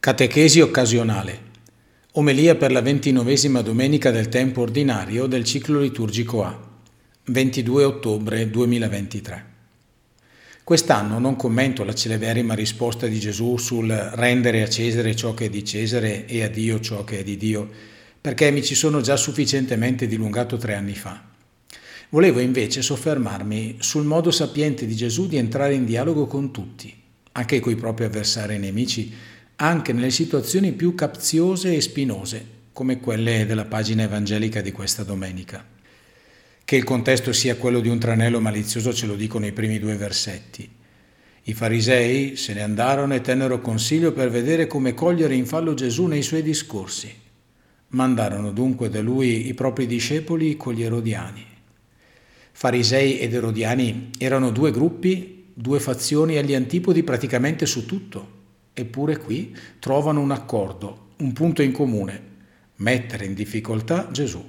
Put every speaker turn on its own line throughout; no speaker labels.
Catechesi occasionale. Omelia per la ventinovesima domenica del tempo ordinario del ciclo liturgico A. 22 ottobre 2023. Quest'anno non commento la celeberrima risposta di Gesù sul rendere a Cesare ciò che è di Cesare e a Dio ciò che è di Dio, perché mi ci sono già sufficientemente dilungato tre anni fa. Volevo invece soffermarmi sul modo sapiente di Gesù di entrare in dialogo con tutti, anche coi propri avversari e nemici, anche nelle situazioni più capziose e spinose, come quelle della pagina evangelica di questa domenica. Che il contesto sia quello di un tranello malizioso ce lo dicono i primi due versetti. I farisei se ne andarono e tennero consiglio per vedere come cogliere in fallo Gesù nei suoi discorsi. Mandarono dunque da lui i propri discepoli con gli erodiani. Farisei ed erodiani erano due gruppi, due fazioni agli antipodi praticamente su tutto Eppure qui trovano un accordo, un punto in comune, mettere in difficoltà Gesù.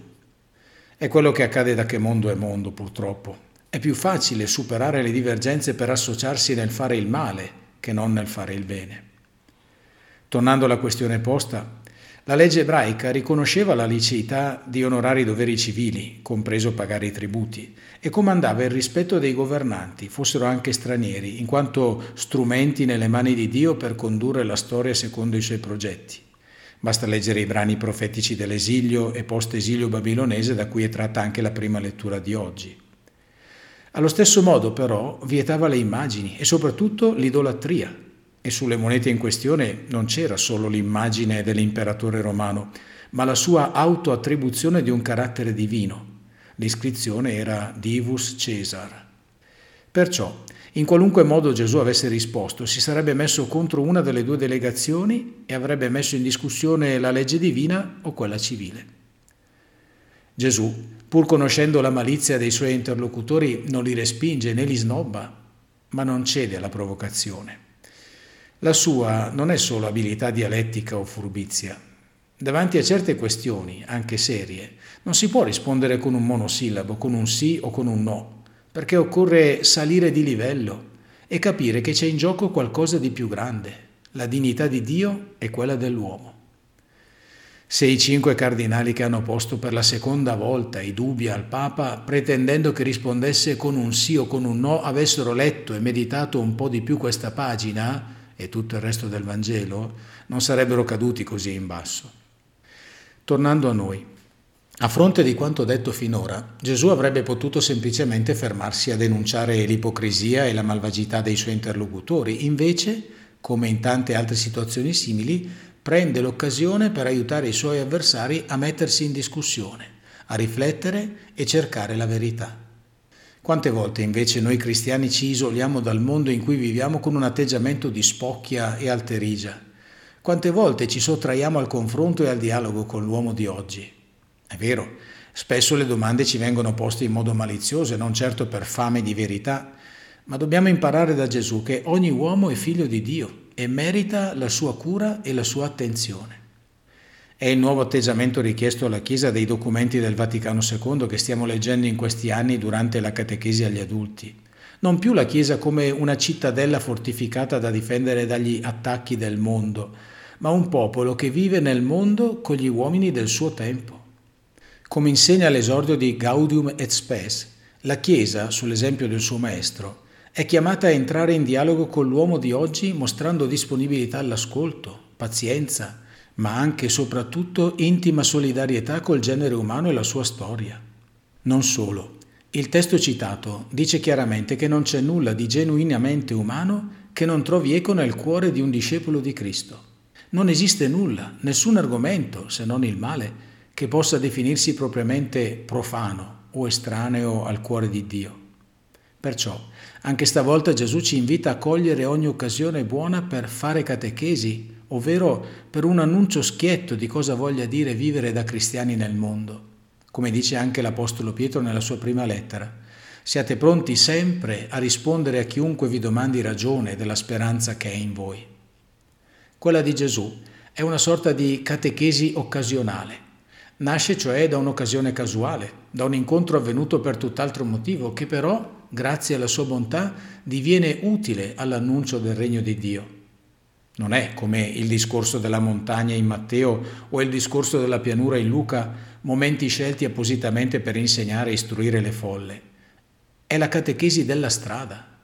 È quello che accade da che mondo è mondo, purtroppo. È più facile superare le divergenze per associarsi nel fare il male che non nel fare il bene. Tornando alla questione posta, la legge ebraica riconosceva la liceità di onorare i doveri civili, compreso pagare i tributi, e comandava il rispetto dei governanti, fossero anche stranieri, in quanto strumenti nelle mani di Dio per condurre la storia secondo i suoi progetti. Basta leggere i brani profetici dell'esilio e post-esilio babilonese da cui è tratta anche la prima lettura di oggi. Allo stesso modo però vietava le immagini e soprattutto l'idolatria, e sulle monete in questione non c'era solo l'immagine dell'imperatore romano, ma la sua autoattribuzione di un carattere divino. L'iscrizione era Divus Caesar. Perciò, in qualunque modo Gesù avesse risposto, si sarebbe messo contro una delle due delegazioni e avrebbe messo in discussione la legge divina o quella civile. Gesù, pur conoscendo la malizia dei suoi interlocutori, non li respinge né li snobba, ma non cede alla provocazione. La sua non è solo abilità dialettica o furbizia. Davanti a certe questioni, anche serie, non si può rispondere con un monosillabo, con un sì o con un no, perché occorre salire di livello e capire che c'è in gioco qualcosa di più grande, la dignità di Dio e quella dell'uomo. Se i cinque cardinali che hanno posto per la seconda volta i dubbi al Papa, pretendendo che rispondesse con un sì o con un no, avessero letto e meditato un po' di più questa pagina, e tutto il resto del Vangelo, non sarebbero caduti così in basso. Tornando a noi, a fronte di quanto detto finora, Gesù avrebbe potuto semplicemente fermarsi a denunciare l'ipocrisia e la malvagità dei suoi interlocutori, invece, come in tante altre situazioni simili, prende l'occasione per aiutare i suoi avversari a mettersi in discussione, a riflettere e cercare la verità. Quante volte invece noi cristiani ci isoliamo dal mondo in cui viviamo con un atteggiamento di spocchia e alterigia? Quante volte ci sottraiamo al confronto e al dialogo con l'uomo di oggi? È vero, spesso le domande ci vengono poste in modo malizioso e non certo per fame di verità, ma dobbiamo imparare da Gesù che ogni uomo è figlio di Dio e merita la sua cura e la sua attenzione. È il nuovo atteggiamento richiesto alla Chiesa dei documenti del Vaticano II che stiamo leggendo in questi anni durante la catechesi agli adulti. Non più la Chiesa come una cittadella fortificata da difendere dagli attacchi del mondo, ma un popolo che vive nel mondo con gli uomini del suo tempo. Come insegna l'esordio di Gaudium et Spes, la Chiesa, sull'esempio del suo Maestro, è chiamata a entrare in dialogo con l'uomo di oggi mostrando disponibilità all'ascolto, pazienza, ma anche e soprattutto intima solidarietà col genere umano e la sua storia. Non solo, il testo citato dice chiaramente che non c'è nulla di genuinamente umano che non trovi eco nel cuore di un discepolo di Cristo. Non esiste nulla, nessun argomento, se non il male, che possa definirsi propriamente profano o estraneo al cuore di Dio. Perciò, anche stavolta Gesù ci invita a cogliere ogni occasione buona per fare catechesi ovvero per un annuncio schietto di cosa voglia dire vivere da cristiani nel mondo. Come dice anche l'Apostolo Pietro nella sua prima lettera, siate pronti sempre a rispondere a chiunque vi domandi ragione della speranza che è in voi. Quella di Gesù è una sorta di catechesi occasionale. Nasce cioè da un'occasione casuale, da un incontro avvenuto per tutt'altro motivo, che però, grazie alla sua bontà, diviene utile all'annuncio del regno di Dio. Non è come il discorso della montagna in Matteo o il discorso della pianura in Luca, momenti scelti appositamente per insegnare e istruire le folle. È la catechesi della strada.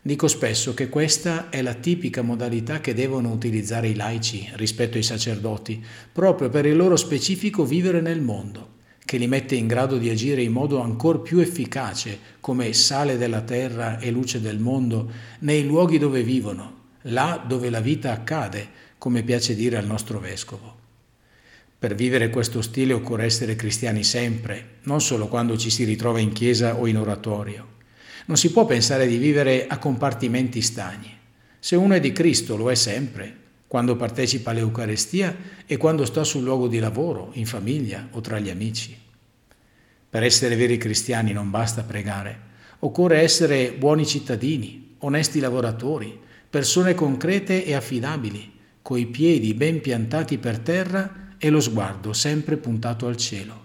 Dico spesso che questa è la tipica modalità che devono utilizzare i laici rispetto ai sacerdoti, proprio per il loro specifico vivere nel mondo, che li mette in grado di agire in modo ancora più efficace come sale della terra e luce del mondo nei luoghi dove vivono là dove la vita accade, come piace dire al nostro vescovo. Per vivere questo stile occorre essere cristiani sempre, non solo quando ci si ritrova in chiesa o in oratorio. Non si può pensare di vivere a compartimenti stagni. Se uno è di Cristo lo è sempre, quando partecipa all'Eucarestia e quando sta sul luogo di lavoro, in famiglia o tra gli amici. Per essere veri cristiani non basta pregare, occorre essere buoni cittadini, onesti lavoratori, persone concrete e affidabili, coi piedi ben piantati per terra e lo sguardo sempre puntato al cielo.